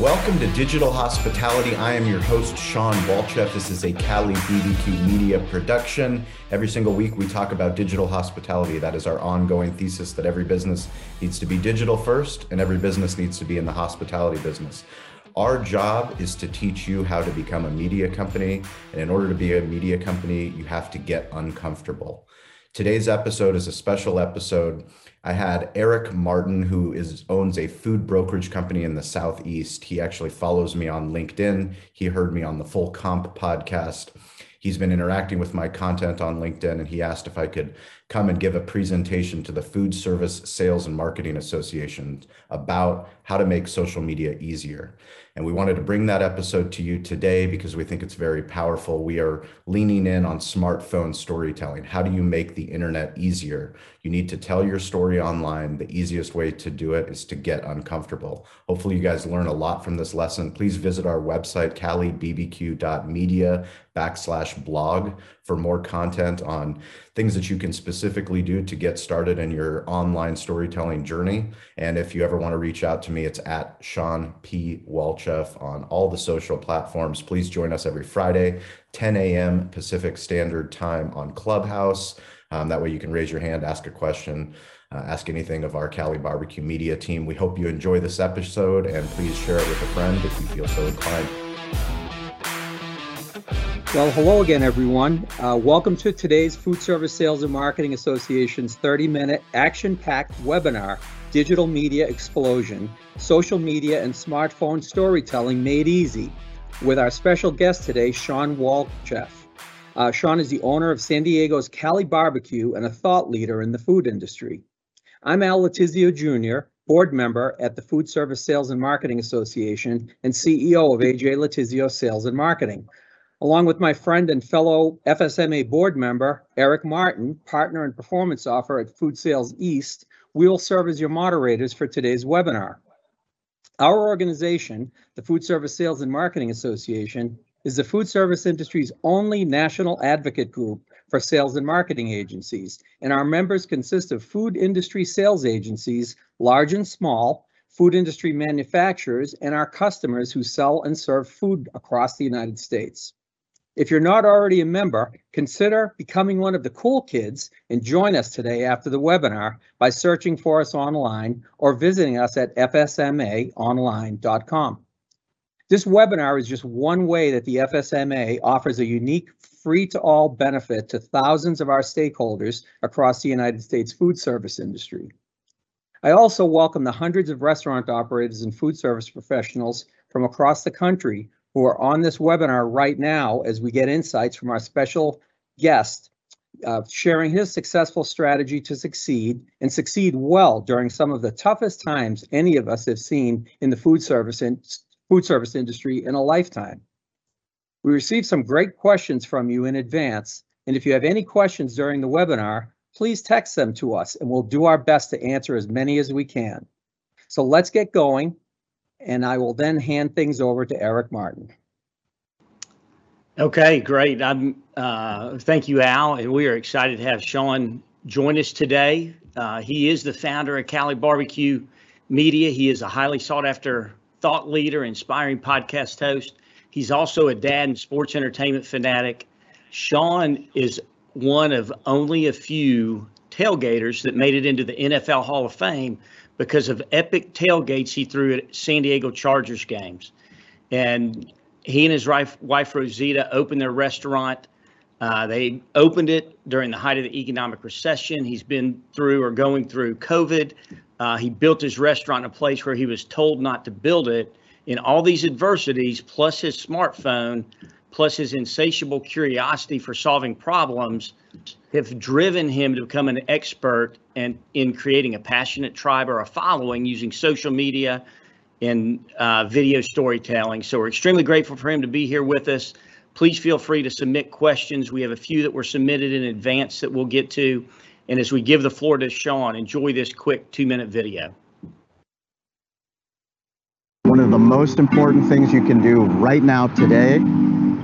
Welcome to Digital Hospitality. I am your host, Shawn Walchef. This is a Cali BBQ media production. Every single week, we talk about digital hospitality. That is our ongoing thesis that every business needs to be digital first, and every business needs to be in the hospitality business. Our job is to teach you how to become a media company. And in order to be a media company, you have to get uncomfortable. Today's episode is a special episode I had Eric Martin, who is owns a food brokerage company in the Southeast. He actually follows me on LinkedIn. He heard me on the Full Comp podcast. He's been interacting with my content on LinkedIn, and he asked if I could come and give a presentation to the Food Service Sales and Marketing Association about how to make social media easier. And we wanted to bring that episode to you today because we think it's very powerful. We are leaning in on smartphone storytelling. How do you make the internet easier? You need to tell your story online. The easiest way to do it is to get uncomfortable. Hopefully, you guys learn a lot from this lesson. Please visit our website, calibbq.media backslash blog for more content on things that you can specifically do to get started in your online storytelling journey. And if you ever want to reach out to me, it's at Shawn P. Walchef on all the social platforms. Please join us every Friday, 10 a.m. Pacific Standard Time on Clubhouse. Um, that way you can raise your hand, ask a question, uh, ask anything of our Cali Barbecue Media team. We hope you enjoy this episode and please share it with a friend if you feel so inclined. Well, hello again, everyone. Uh, welcome to today's Food Service Sales and Marketing Association's 30 minute action packed webinar Digital Media Explosion Social Media and Smartphone Storytelling Made Easy with our special guest today, Shawn Walchef. Uh, Shawn is the owner of San Diego's Cali Barbecue and a thought leader in the food industry. I'm Al Letizio Jr., board member at the Food Service Sales and Marketing Association and CEO of AJ Letizio Sales and Marketing along with my friend and fellow FSMA board member, Eric Martin, partner and performance offer at Food Sales East, we will serve as your moderators for today's webinar. Our organization, the Food Service Sales and Marketing Association, is the food service industry's only national advocate group for sales and marketing agencies, and our members consist of food industry sales agencies, large and small, food industry manufacturers, and our customers who sell and serve food across the United States. If you're not already a member, consider becoming one of the cool kids and join us today after the webinar by searching for us online or visiting us at fsmaonline.com. This webinar is just one way that the FSMA offers a unique free to all benefit to thousands of our stakeholders across the United States food service industry. I also welcome the hundreds of restaurant operators and food service professionals from across the country who are on this webinar right now as we get insights from our special guest uh, sharing his successful strategy to succeed and succeed well during some of the toughest times any of us have seen in the food service and food service industry in a lifetime. We received some great questions from you in advance, and if you have any questions during the webinar, please text them to us and we'll do our best to answer as many as we can. So let's get going and I will then hand things over to Eric Martin. Okay, great. I'm. Uh, thank you, Al, and we are excited to have Shawn join us today. Uh, he is the founder of Cali Barbecue Media. He is a highly sought after thought leader, inspiring podcast host. He's also a dad and sports entertainment fanatic. Sean is one of only a few tailgaters that made it into the NFL Hall of Fame because of epic tailgates he threw at San Diego Chargers games. And he and his wife, Rosita opened their restaurant. Uh, they opened it during the height of the economic recession. He's been through or going through COVID. Uh, he built his restaurant in a place where he was told not to build it. In all these adversities, plus his smartphone, plus his insatiable curiosity for solving problems, have driven him to become an expert and in creating a passionate tribe or a following using social media and uh, video storytelling. So we're extremely grateful for him to be here with us. Please feel free to submit questions. We have a few that were submitted in advance that we'll get to. And as we give the floor to Shawn, enjoy this quick two minute video. One of the most important things you can do right now today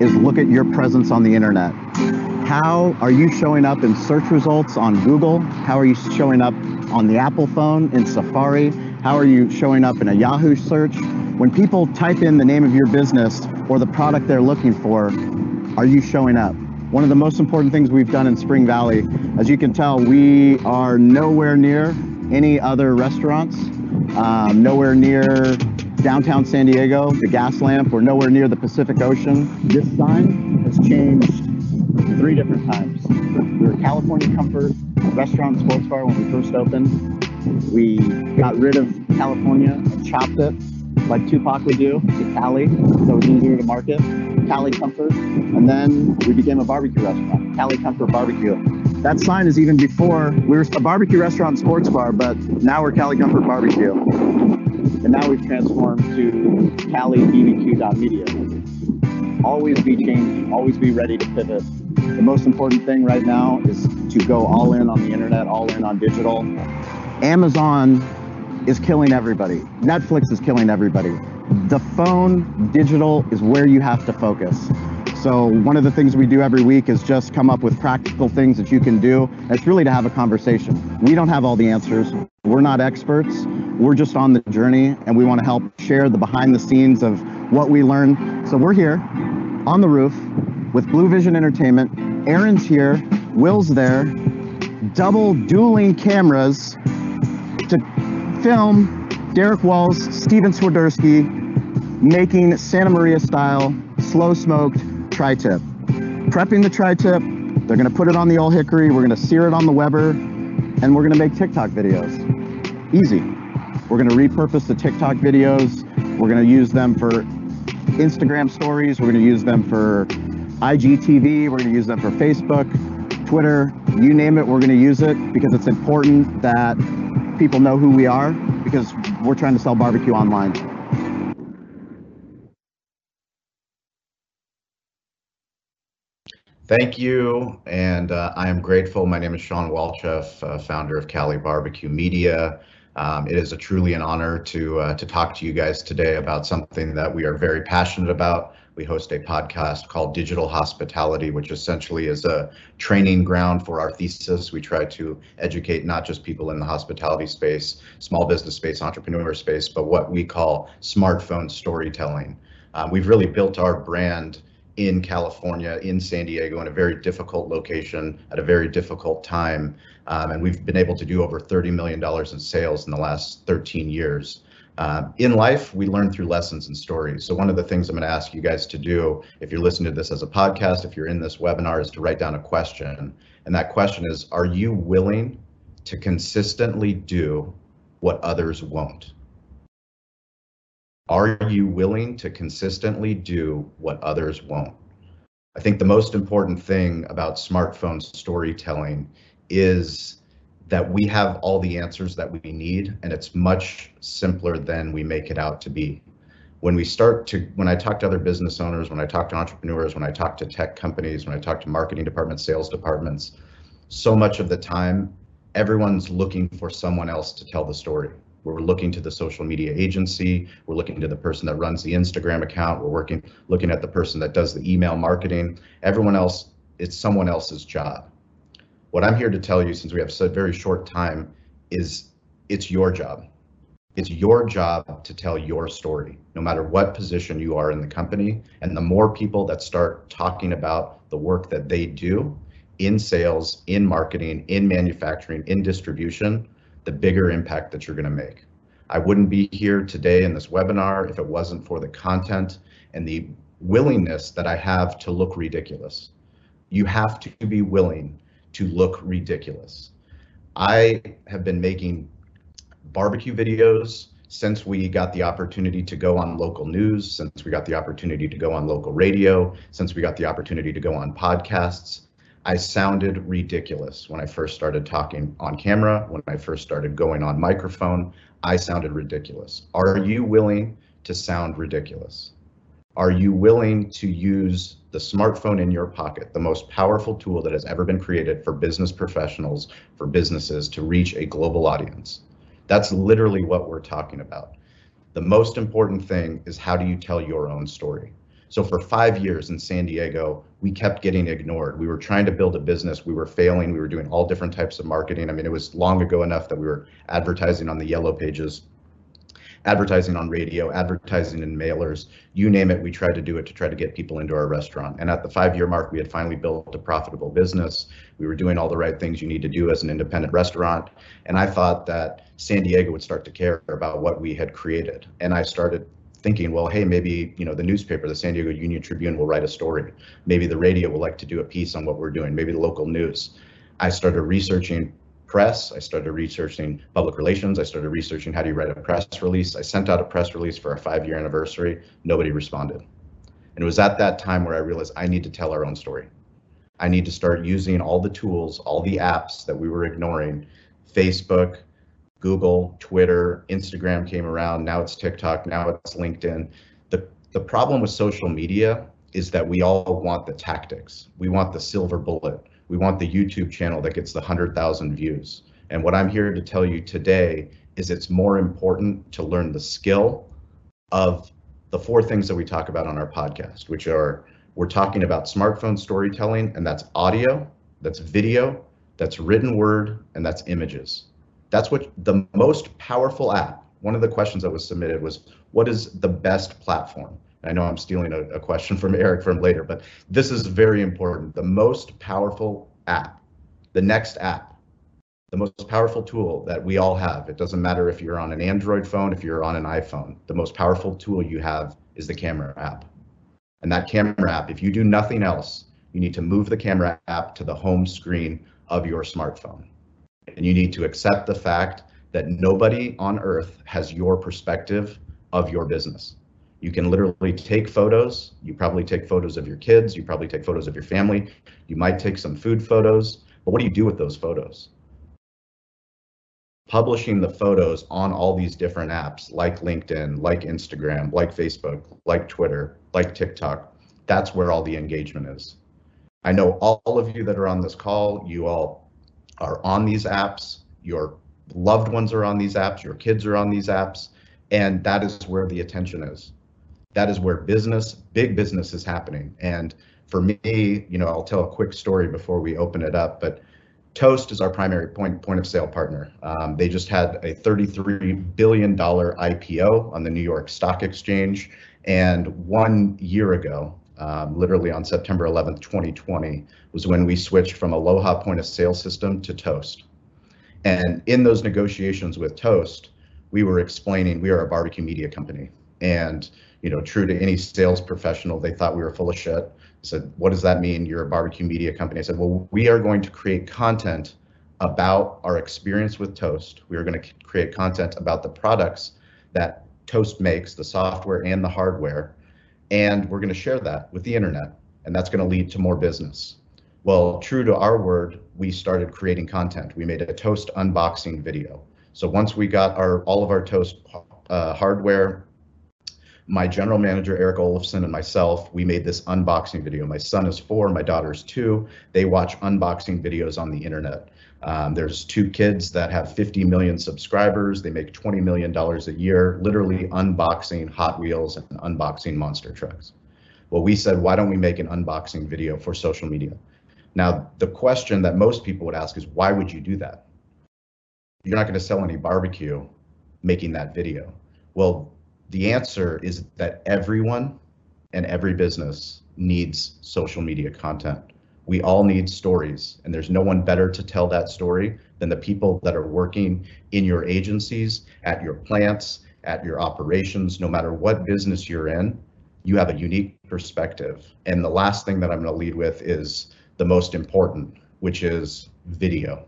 is look at your presence on the internet. How are you showing up in search results on Google? How are you showing up on the Apple phone in Safari? How are you showing up in a Yahoo search? When people type in the name of your business or the product they're looking for, are you showing up? One of the most important things we've done in Spring Valley, as you can tell, we are nowhere near any other restaurants, um, nowhere near downtown San Diego, the gas lamp, we're nowhere near the Pacific Ocean. This sign has changed three different times. We were California Comfort Restaurant Sports Bar when we first opened. We got rid of California and chopped it like Tupac would do to Cali, so it's easier to market. Cali Comfort, and then we became a barbecue restaurant, Cali Comfort Barbecue. That sign is even before we were a barbecue restaurant sports bar, but now we're Cali Comfort Barbecue. And now we've transformed to Cali BBQ.media. Always be changing, always be ready to pivot. The most important thing right now is to go all in on the internet, all in on digital. Amazon is killing everybody. Netflix is killing everybody. The phone, digital is where you have to focus. So one of the things we do every week is just come up with practical things that you can do. It's really to have a conversation. We don't have all the answers. We're not experts. We're just on the journey and we want to help share the behind the scenes of what we learn. So we're here on the roof with Blue Vision Entertainment. Aaron's here, Will's there, double dueling cameras to film Derek Walls, Steven Swiderski making Santa Maria style slow smoked tri tip. Prepping the tri tip, they're gonna put it on the old hickory, we're gonna sear it on the Weber, and we're gonna make TikTok videos. Easy. We're gonna repurpose the TikTok videos, we're gonna use them for Instagram stories, we're gonna use them for IGTV, we're gonna use them for Facebook, Twitter, you name it, we're gonna use it because it's important that people know who we are because we're trying to sell barbecue online. Thank you, and uh, I am grateful. My name is Shawn Walchef, uh, founder of Cali Barbecue Media. Um, it is a truly an honor to uh, to talk to you guys today about something that we are very passionate about. We host a podcast called Digital Hospitality, which essentially is a training ground for our thesis. We try to educate not just people in the hospitality space, small business space, entrepreneur space, but what we call smartphone storytelling. Um, we've really built our brand in California, in San Diego, in a very difficult location at a very difficult time. Um, and we've been able to do over $30 million in sales in the last 13 years. Uh, in life, we learn through lessons and stories. So one of the things I'm going to ask you guys to do, if you're listening to this as a podcast, if you're in this webinar, is to write down a question. And that question is, are you willing to consistently do what others won't? Are you willing to consistently do what others won't? I think the most important thing about smartphone storytelling is that we have all the answers that we need and it's much simpler than we make it out to be. When we start to, when I talk to other business owners, when I talk to entrepreneurs, when I talk to tech companies, when I talk to marketing departments, sales departments, so much of the time, everyone's looking for someone else to tell the story. We're looking to the social media agency. We're looking to the person that runs the Instagram account. We're working, looking at the person that does the email marketing. Everyone else, it's someone else's job. What I'm here to tell you, since we have such very short time, is it's your job. It's your job to tell your story, no matter what position you are in the company. And the more people that start talking about the work that they do in sales, in marketing, in manufacturing, in distribution, the bigger impact that you're going to make. I wouldn't be here today in this webinar if it wasn't for the content and the willingness that I have to look ridiculous. You have to be willing to look ridiculous. I have been making barbecue videos since we got the opportunity to go on local news, since we got the opportunity to go on local radio, since we got the opportunity to go on podcasts. I sounded ridiculous when I first started talking on camera, when I first started going on microphone. I sounded ridiculous. Are you willing to sound ridiculous? Are you willing to use the smartphone in your pocket, the most powerful tool that has ever been created for business professionals, for businesses to reach a global audience? That's literally what we're talking about. The most important thing is how do you tell your own story? So for five years in San Diego, we kept getting ignored. We were trying to build a business. We were failing. We were doing all different types of marketing. I mean, it was long ago enough that we were advertising on the yellow pages. Advertising on radio, advertising in mailers, you name it, we tried to do it to try to get people into our restaurant. And at the five year mark, we had finally built a profitable business. We were doing all the right things you need to do as an independent restaurant. And I thought that San Diego would start to care about what we had created. And I started thinking, well, hey, maybe you know the newspaper, the San Diego Union Tribune, will write a story. Maybe the radio will like to do a piece on what we're doing. Maybe the local news. I started researching press. I started researching public relations. I started researching how do you write a press release. I sent out a press release for our five-year anniversary. Nobody responded. And it was at that time where I realized I need to tell our own story. I need to start using all the tools, all the apps that we were ignoring, Facebook, Google, Twitter, Instagram came around. Now it's TikTok. Now it's LinkedIn. The, the problem with social media is that we all want the tactics. We want the silver bullet. We want the YouTube channel that gets the 100,000 views. And what I'm here to tell you today is it's more important to learn the skill of the four things that we talk about on our podcast, which are we're talking about smartphone storytelling, and that's audio, that's video, that's written word, and that's images. That's what the most powerful app. One of the questions that was submitted was, what is the best platform? I know I'm stealing a, a, question from Eric from later, but this is very important. The most powerful app, the next app, the most powerful tool that we all have. It doesn't matter if you're on an Android phone, if you're on an iPhone, the most powerful tool you have is the camera app. And that camera app, if you do nothing else, you need to move the camera app to the home screen of your smartphone. And you need to accept the fact that nobody on earth has your perspective of your business. You can literally take photos. You probably take photos of your kids. You probably take photos of your family. You might take some food photos, but what do you do with those photos? Publishing the photos on all these different apps like LinkedIn, like Instagram, like Facebook, like Twitter, like TikTok, that's where all the engagement is. I know all of you that are on this call, you all are on these apps, your loved ones are on these apps, your kids are on these apps, and that is where the attention is. That is where business, big business is happening. And for me, you know, I'll tell a quick story before we open it up, but Toast is our primary point point of sale partner. Um, they just had a 33 billion dollar IPO on the New York Stock Exchange, and one year ago, um, literally on September 11th, 2020, was when we switched from Aloha point of sale system to Toast. And in those negotiations with Toast, we were explaining we are a barbecue media company. And, you know, true to any sales professional, they thought we were full of shit. I said, what does that mean? You're a barbecue media company. I said, well, we are going to create content about our experience with Toast. We are going to create content about the products that Toast makes, the software and the hardware and we're going to share that with the internet and that's going to lead to more business well true to our word we started creating content we made a toast unboxing video so once we got our all of our toast uh, hardware my general manager eric olafson and myself we made this unboxing video my son is four my daughter's two they watch unboxing videos on the internet um, there's two kids that have 50 million subscribers. They make $20 million a year, literally unboxing Hot Wheels and unboxing monster trucks. Well, we said, why don't we make an unboxing video for social media? Now, the question that most people would ask is, why would you do that? You're not going to sell any barbecue making that video. Well, the answer is that everyone and every business needs social media content. We all need stories and there's no one better to tell that story than the people that are working in your agencies at your plants at your operations no matter what business you're in you have a unique perspective. And the last thing that i'm going to lead with is the most important which is video.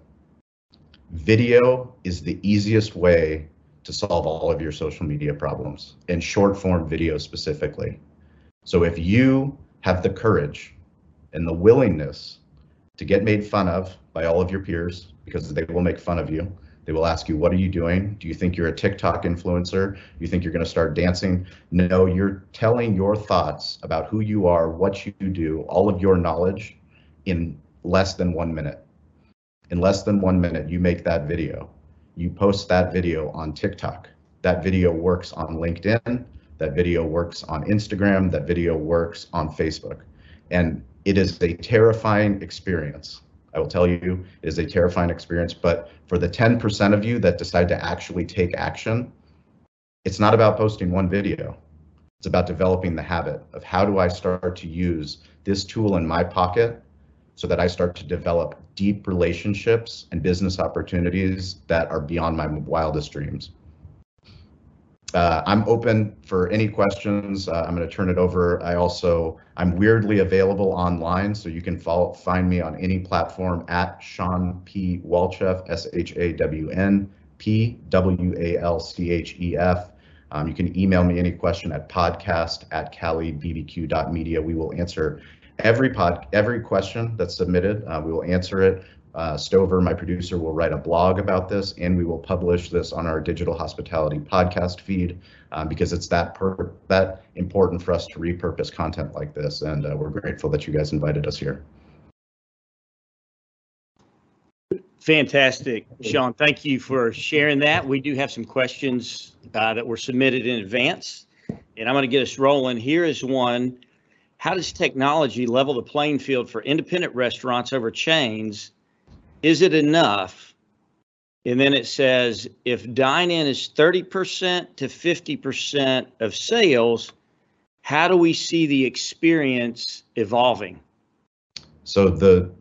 Video is the easiest way to solve all of your social media problems and short form video specifically so if you have the courage and the willingness to get made fun of by all of your peers because they will make fun of you. They will ask you, What are you doing? Do you think you're a TikTok influencer? You think you're going to start dancing? No, you're telling your thoughts about who you are, what you do, all of your knowledge in less than one minute. In less than one minute, you make that video. You post that video on TikTok. That video works on LinkedIn. That video works on Instagram. That video works on Facebook. And it is a terrifying experience. I will tell you, it is a terrifying experience. But for the 10% of you that decide to actually take action, it's not about posting one video. It's about developing the habit of how do I start to use this tool in my pocket so that I start to develop deep relationships and business opportunities that are beyond my wildest dreams. Uh, I'm open for any questions. Uh, I'm going to turn it over. I also I'm weirdly available online, so you can follow find me on any platform at Shawn P Walchef S H A W N P W A L C H E F. Um, you can email me any question at podcast at calibbq.media. We will answer every pod, every question that's submitted. Uh, we will answer it. Uh, Stover, my producer, will write a blog about this, and we will publish this on our digital hospitality podcast feed um, because it's that per- that important for us to repurpose content like this. And uh, we're grateful that you guys invited us here. Fantastic, Shawn. Thank you for sharing that. We do have some questions uh, that were submitted in advance, and I'm going to get us rolling. Here is one. How does technology level the playing field for independent restaurants over chains? Is it enough? And then it says if dine in is 30% to 50% of sales, how do we see the experience evolving? So the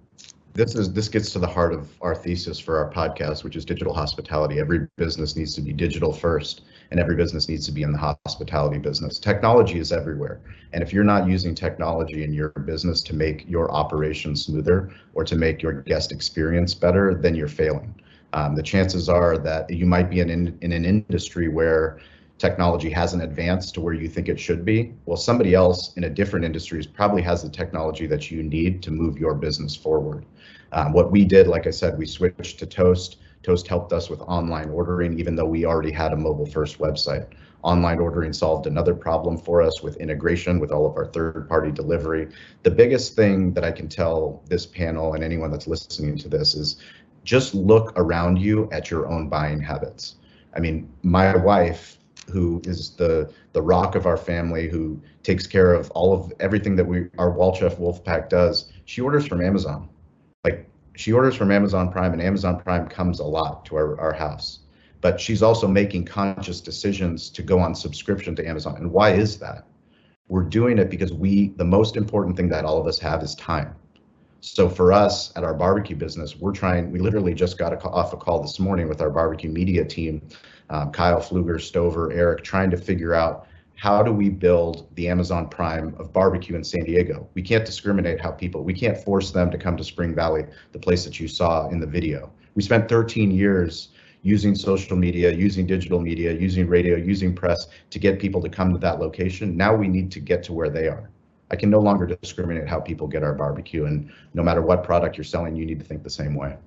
this is this gets to the heart of our thesis for our podcast, which is digital hospitality. Every business needs to be digital first, and every business needs to be in the hospitality business. Technology is everywhere, and if you're not using technology in your business to make your operation smoother or to make your guest experience better, then you're failing. Um, the chances are that you might be in, in, in an industry where technology hasn't advanced to where you think it should be. Well, somebody else in a different industry probably has the technology that you need to move your business forward. Um, what we did, like I said, we switched to Toast. Toast helped us with online ordering, even though we already had a mobile first website. Online ordering solved another problem for us with integration with all of our third party delivery. The biggest thing that I can tell this panel and anyone that's listening to this is just look around you at your own buying habits. I mean, my wife, who is the the rock of our family, who takes care of all of everything that we our Walchef Wolfpack does, she orders from Amazon like she orders from Amazon Prime and Amazon Prime comes a lot to our, our house. But she's also making conscious decisions to go on subscription to Amazon. And why is that? We're doing it because we, the most important thing that all of us have is time. So for us at our barbecue business, we're trying, we literally just got a, off a call this morning with our barbecue media team, um, Kyle Pfluger, Stover, Eric, trying to figure out how do we build the Amazon Prime of barbecue in San Diego? We can't discriminate how people, we can't force them to come to Spring Valley, the place that you saw in the video. We spent 13 years using social media, using digital media, using radio, using press to get people to come to that location. Now we need to get to where they are. I can no longer discriminate how people get our barbecue and no matter what product you're selling, you need to think the same way.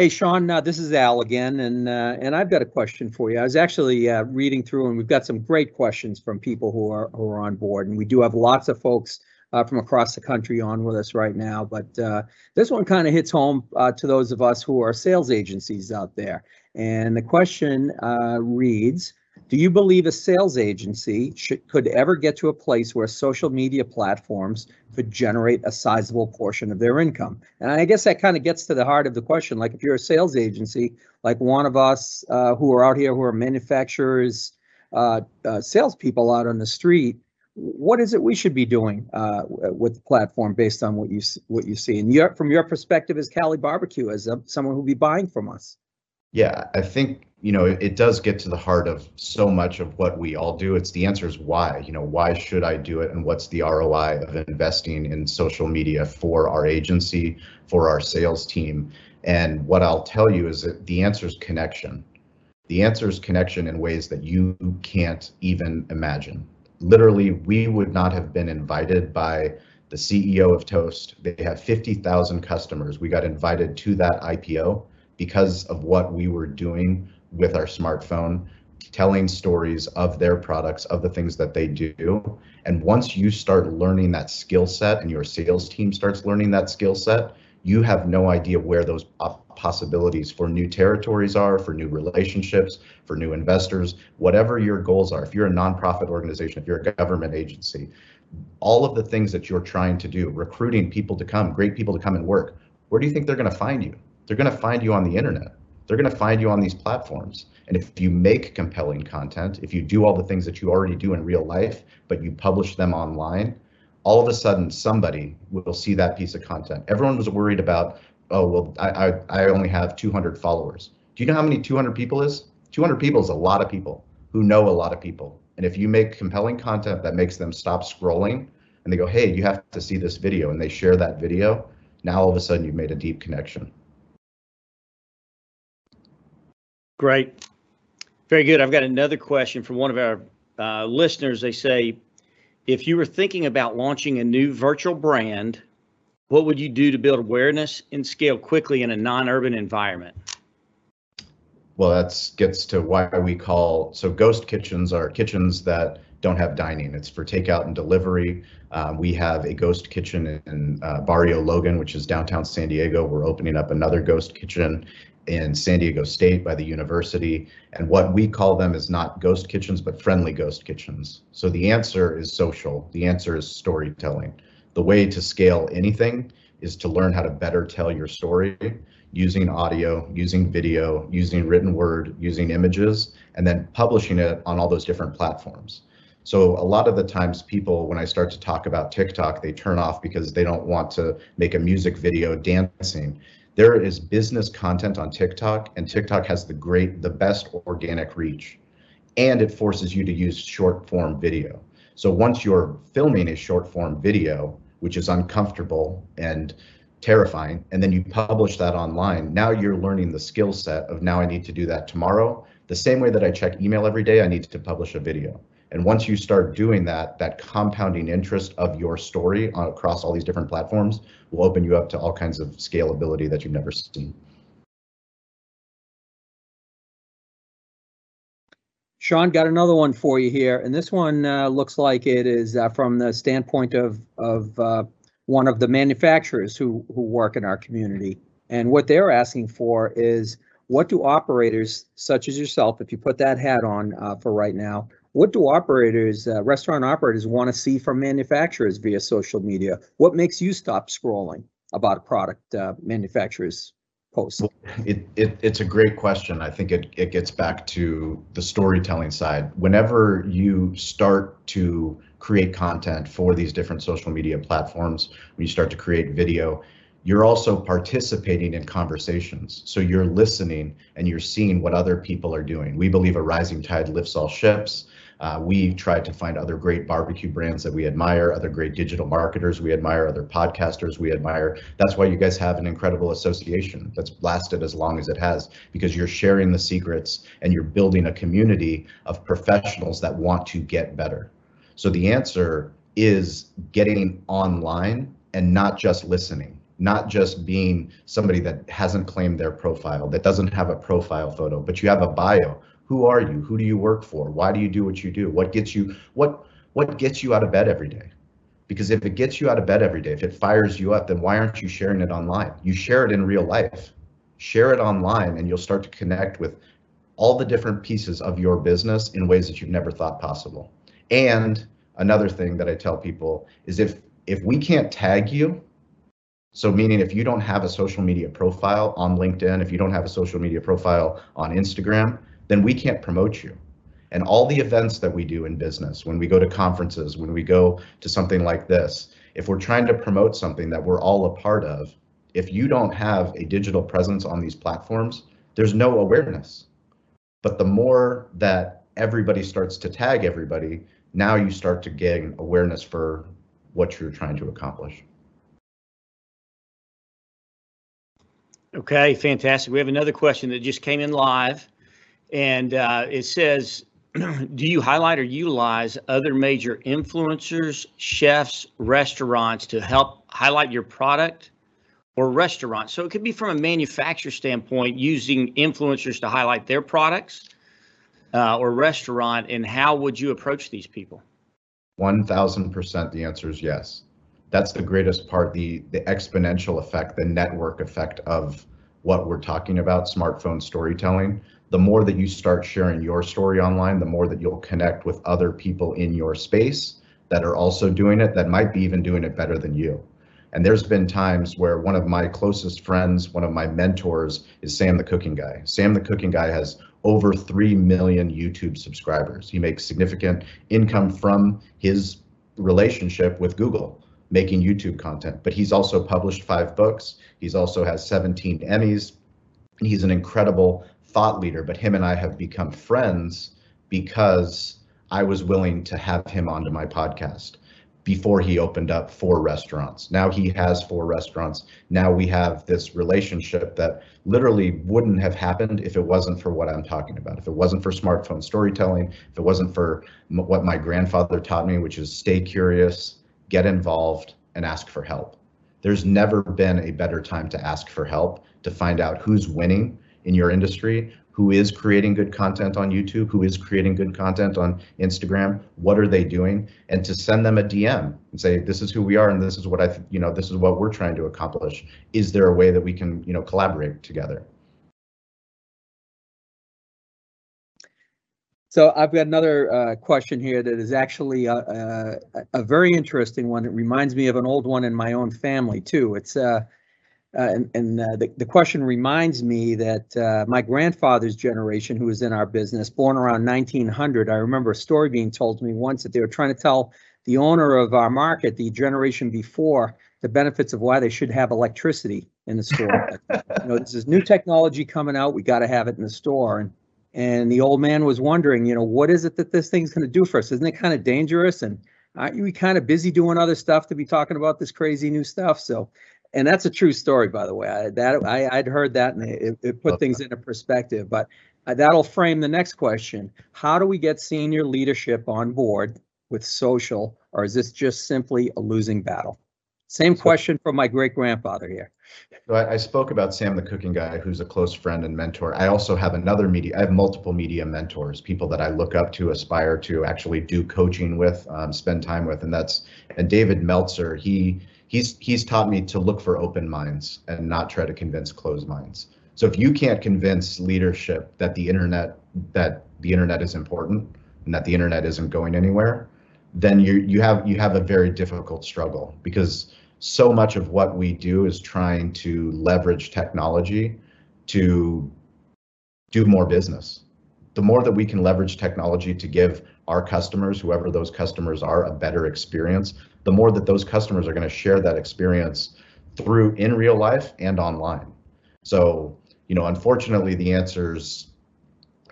Hey, Shawn, uh, this is Al again, and uh, and I've got a question for you. I was actually uh, reading through, and we've got some great questions from people who are who are on board, and we do have lots of folks uh, from across the country on with us right now. But uh, this one kind of hits home uh, to those of us who are sales agencies out there. And the question reads, do you believe a sales agency should, could ever get to a place where social media platforms could generate a sizable portion of their income? And I guess that kind of gets to the heart of the question. Like if you're a sales agency, like one of us uh, who are out here who are manufacturers, uh, uh, salespeople out on the street, what is it we should be doing uh, with the platform based on what you what you see? And your, from your perspective as Cali Barbecue, as a, someone who'll be buying from us. Yeah, I think you know it, it, does get to the heart of so much of what we all do. It's the answer is why. You know, why should I do it, and what's the ROI of investing in social media for our agency, for our sales team? And what I'll tell you is that the answer is connection. The answer is connection in ways that you can't even imagine. Literally, we would not have been invited by the CEO of Toast. They have 50,000 customers. We got invited to that IPO because of what we were doing with our smartphone, telling stories of their products, of the things that they do. And once you start learning that skill set and your sales team starts learning that skill set, you have no idea where those possibilities for new territories are, for new relationships, for new investors, whatever your goals are. If you're a nonprofit organization, if you're a government agency, all of the things that you're trying to do, recruiting people to come, great people to come and work, where do you think they're going to find you? They're going to find you on the internet. They're going to find you on these platforms. And if you make compelling content, if you do all the things that you already do in real life, but you publish them online, all of a sudden somebody will see that piece of content. Everyone was worried about, oh, well, I, I, I only have 200 followers. Do you know how many 200 people is? 200 people is a lot of people who know a lot of people. And if you make compelling content that makes them stop scrolling and they go, hey, you have to see this video, and they share that video, now all of a sudden you've made a deep connection. Great. Very good. I've got another question from one of our uh, listeners. They say, if you were thinking about launching a new virtual brand, what would you do to build awareness and scale quickly in a non-urban environment? Well, that gets to why we call so ghost kitchens are kitchens that don't have dining. It's for takeout and delivery. Um, we have a ghost kitchen in uh, Barrio Logan, which is downtown San Diego. We're opening up another ghost kitchen in San Diego State by the university. And what we call them is not ghost kitchens, but friendly ghost kitchens. So the answer is social. The answer is storytelling. The way to scale anything is to learn how to better tell your story using audio, using video, using written word, using images, and then publishing it on all those different platforms. So a lot of the times people, when I start to talk about TikTok, they turn off because they don't want to make a music video dancing. There is business content on TikTok and TikTok has the great, the best organic reach and it forces you to use short form video. So once you're filming a short form video, which is uncomfortable and terrifying, and then you publish that online, now you're learning the skill set of now I need to do that tomorrow. The same way that I check email every day, I need to publish a video. And once you start doing that, that compounding interest of your story on, across all these different platforms will open you up to all kinds of scalability that you've never seen. Shawn, got another one for you here, and this one uh, looks like it is uh, from the standpoint of of uh, one of the manufacturers who who work in our community, and what they're asking for is what do operators such as yourself, if you put that hat on uh, for right now, what do operators, uh, restaurant operators, want to see from manufacturers via social media? What makes you stop scrolling about a product uh, manufacturers post? It, it, it's a great question. I think it, it gets back to the storytelling side. Whenever you start to create content for these different social media platforms, when you start to create video, you're also participating in conversations. So you're listening and you're seeing what other people are doing. We believe a rising tide lifts all ships. Uh, we try to find other great barbecue brands that we admire, other great digital marketers we admire, other podcasters we admire. That's why you guys have an incredible association that's lasted as long as it has, because you're sharing the secrets and you're building a community of professionals that want to get better. So the answer is getting online and not just listening not just being somebody that hasn't claimed their profile, that doesn't have a profile photo, but you have a bio who are you? Who do you work for? Why do you do what you do? What gets you what what gets you out of bed every day? Because if it gets you out of bed every day, if it fires you up, then why aren't you sharing it online? You share it in real life. Share it online and you'll start to connect with all the different pieces of your business in ways that you've never thought possible. And another thing that I tell people is if if we can't tag you, so meaning if you don't have a social media profile on LinkedIn, if you don't have a social media profile on Instagram, then we can't promote you. And all the events that we do in business, when we go to conferences, when we go to something like this, if we're trying to promote something that we're all a part of, if you don't have a digital presence on these platforms, there's no awareness. But the more that everybody starts to tag everybody, now you start to gain awareness for what you're trying to accomplish. Okay, fantastic. We have another question that just came in live. And uh, it says, do you highlight or utilize other major influencers, chefs, restaurants to help highlight your product or restaurant? So it could be from a manufacturer standpoint, using influencers to highlight their products uh, or restaurant. And how would you approach these people? 1000% the answer is yes. That's the greatest part, the, the exponential effect, the network effect of what we're talking about, smartphone storytelling the more that you start sharing your story online, the more that you'll connect with other people in your space that are also doing it that might be even doing it better than you. And there's been times where one of my closest friends, one of my mentors is Sam the Cooking Guy. Sam the Cooking Guy has over 3 million YouTube subscribers. He makes significant income from his relationship with Google making YouTube content, but he's also published five books. He's also has 17 Emmys. He's an incredible thought leader, but him and I have become friends because I was willing to have him onto my podcast before he opened up four restaurants. Now he has four restaurants. Now we have this relationship that literally wouldn't have happened if it wasn't for what I'm talking about. If it wasn't for smartphone storytelling, if it wasn't for what my grandfather taught me, which is stay curious, get involved, and ask for help. There's never been a better time to ask for help to find out who's winning in your industry, who is creating good content on YouTube, who is creating good content on Instagram, what are they doing, and to send them a DM and say, this is who we are and this is what I, you know, this is what we're trying to accomplish. Is there a way that we can, you know, collaborate together? So I've got another uh, question here that is actually a, a, a, very interesting one. It reminds me of an old one in my own family too. It's uh, uh, and, and uh, the, the question reminds me that uh, my grandfather's generation, who was in our business, born around 1900, I remember a story being told to me once that they were trying to tell the owner of our market, the generation before, the benefits of why they should have electricity in the store. you know, this is new technology coming out. We got to have it in the store. And and the old man was wondering, you know, what is it that this thing's going to do for us? Isn't it kind of dangerous? And aren't we kind of busy doing other stuff to be talking about this crazy new stuff? So and that's a true story, by the way. I, that I, would heard that, and it, it put things into perspective. But uh, that'll frame the next question: How do we get senior leadership on board with social, or is this just simply a losing battle? Same question from my great grandfather here. So I, I, spoke about Sam the cooking guy, who's a close friend and mentor. I also have another media. I have multiple media mentors, people that I look up to, aspire to, actually do coaching with, um, spend time with, and that's and David Meltzer. He he's he's taught me to look for open minds and not try to convince closed minds. So if you can't convince leadership that the internet that the internet is important and that the internet isn't going anywhere, then you you have you have a very difficult struggle because so much of what we do is trying to leverage technology to do more business. The more that we can leverage technology to give our customers, whoever those customers are, a better experience, the more that those customers are going to share that experience through in real life and online. So, you know, unfortunately, the answers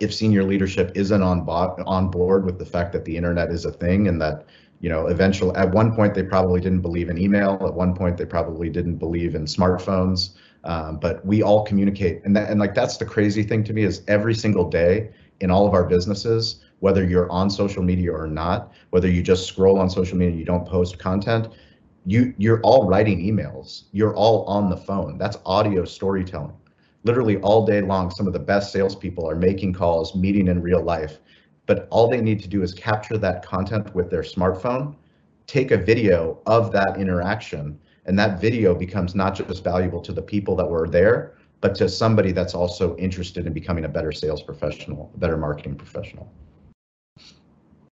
if senior leadership isn't on bo- on board with the fact that the internet is a thing and that you know eventually at one point they probably didn't believe in email at one point they probably didn't believe in smartphones um, but we all communicate and that and like that's the crazy thing to me is every single day in all of our businesses whether you're on social media or not, whether you just scroll on social media and you don't post content, you you're all writing emails. You're all on the phone. That's audio storytelling. Literally all day long, some of the best salespeople are making calls, meeting in real life, but all they need to do is capture that content with their smartphone, take a video of that interaction, and that video becomes not just valuable to the people that were there, but to somebody that's also interested in becoming a better sales professional, a better marketing professional.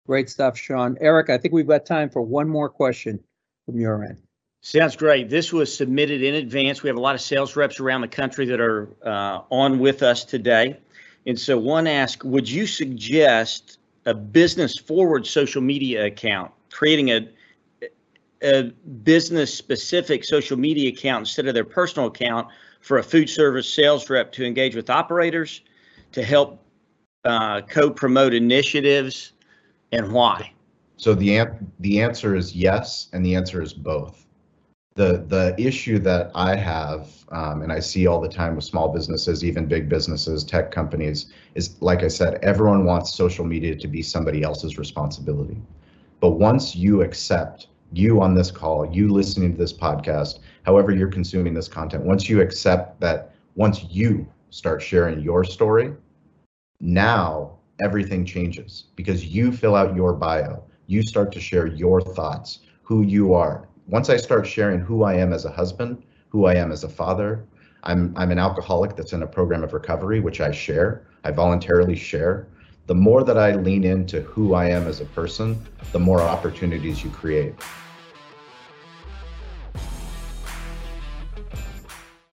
Great stuff, Shawn. Eric, I think we've got time for one more question from your end. Sounds great. This was submitted in advance. We have a lot of sales reps around the country that are uh, on with us today. And so one asked, would you suggest a business forward social media account, creating a, a business specific social media account instead of their personal account for a food service sales rep to engage with operators, to help uh, co-promote initiatives, and why? So the the answer is yes, and the answer is both. The the issue that I have, um, and I see all the time with small businesses, even big businesses, tech companies, is like I said, everyone wants social media to be somebody else's responsibility. But once you accept you on this call, you listening to this podcast, however you're consuming this content, once you accept that once you start sharing your story, now everything changes because you fill out your bio. You start to share your thoughts, who you are. Once I start sharing who I am as a husband, who I am as a father, I'm I'm an alcoholic that's in a program of recovery, which I share. I voluntarily share. The more that I lean into who I am as a person, the more opportunities you create.